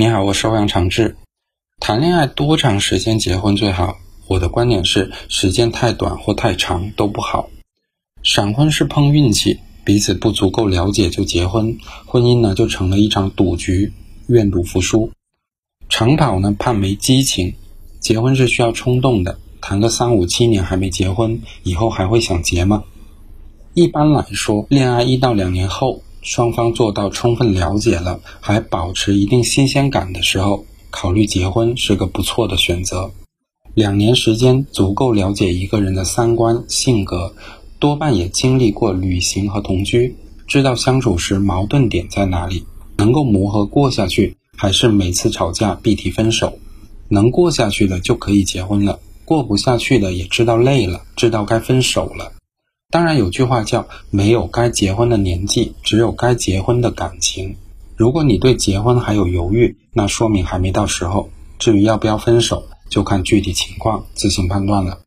你好，我是欧阳长志。谈恋爱多长时间结婚最好？我的观点是，时间太短或太长都不好。闪婚是碰运气，彼此不足够了解就结婚，婚姻呢就成了一场赌局，愿赌服输。长跑呢怕没激情，结婚是需要冲动的，谈个三五七年还没结婚，以后还会想结吗？一般来说，恋爱一到两年后。双方做到充分了解了，还保持一定新鲜感的时候，考虑结婚是个不错的选择。两年时间足够了解一个人的三观、性格，多半也经历过旅行和同居，知道相处时矛盾点在哪里，能够磨合过下去，还是每次吵架必提分手。能过下去的就可以结婚了，过不下去的也知道累了，知道该分手了。当然，有句话叫“没有该结婚的年纪，只有该结婚的感情”。如果你对结婚还有犹豫，那说明还没到时候。至于要不要分手，就看具体情况自行判断了。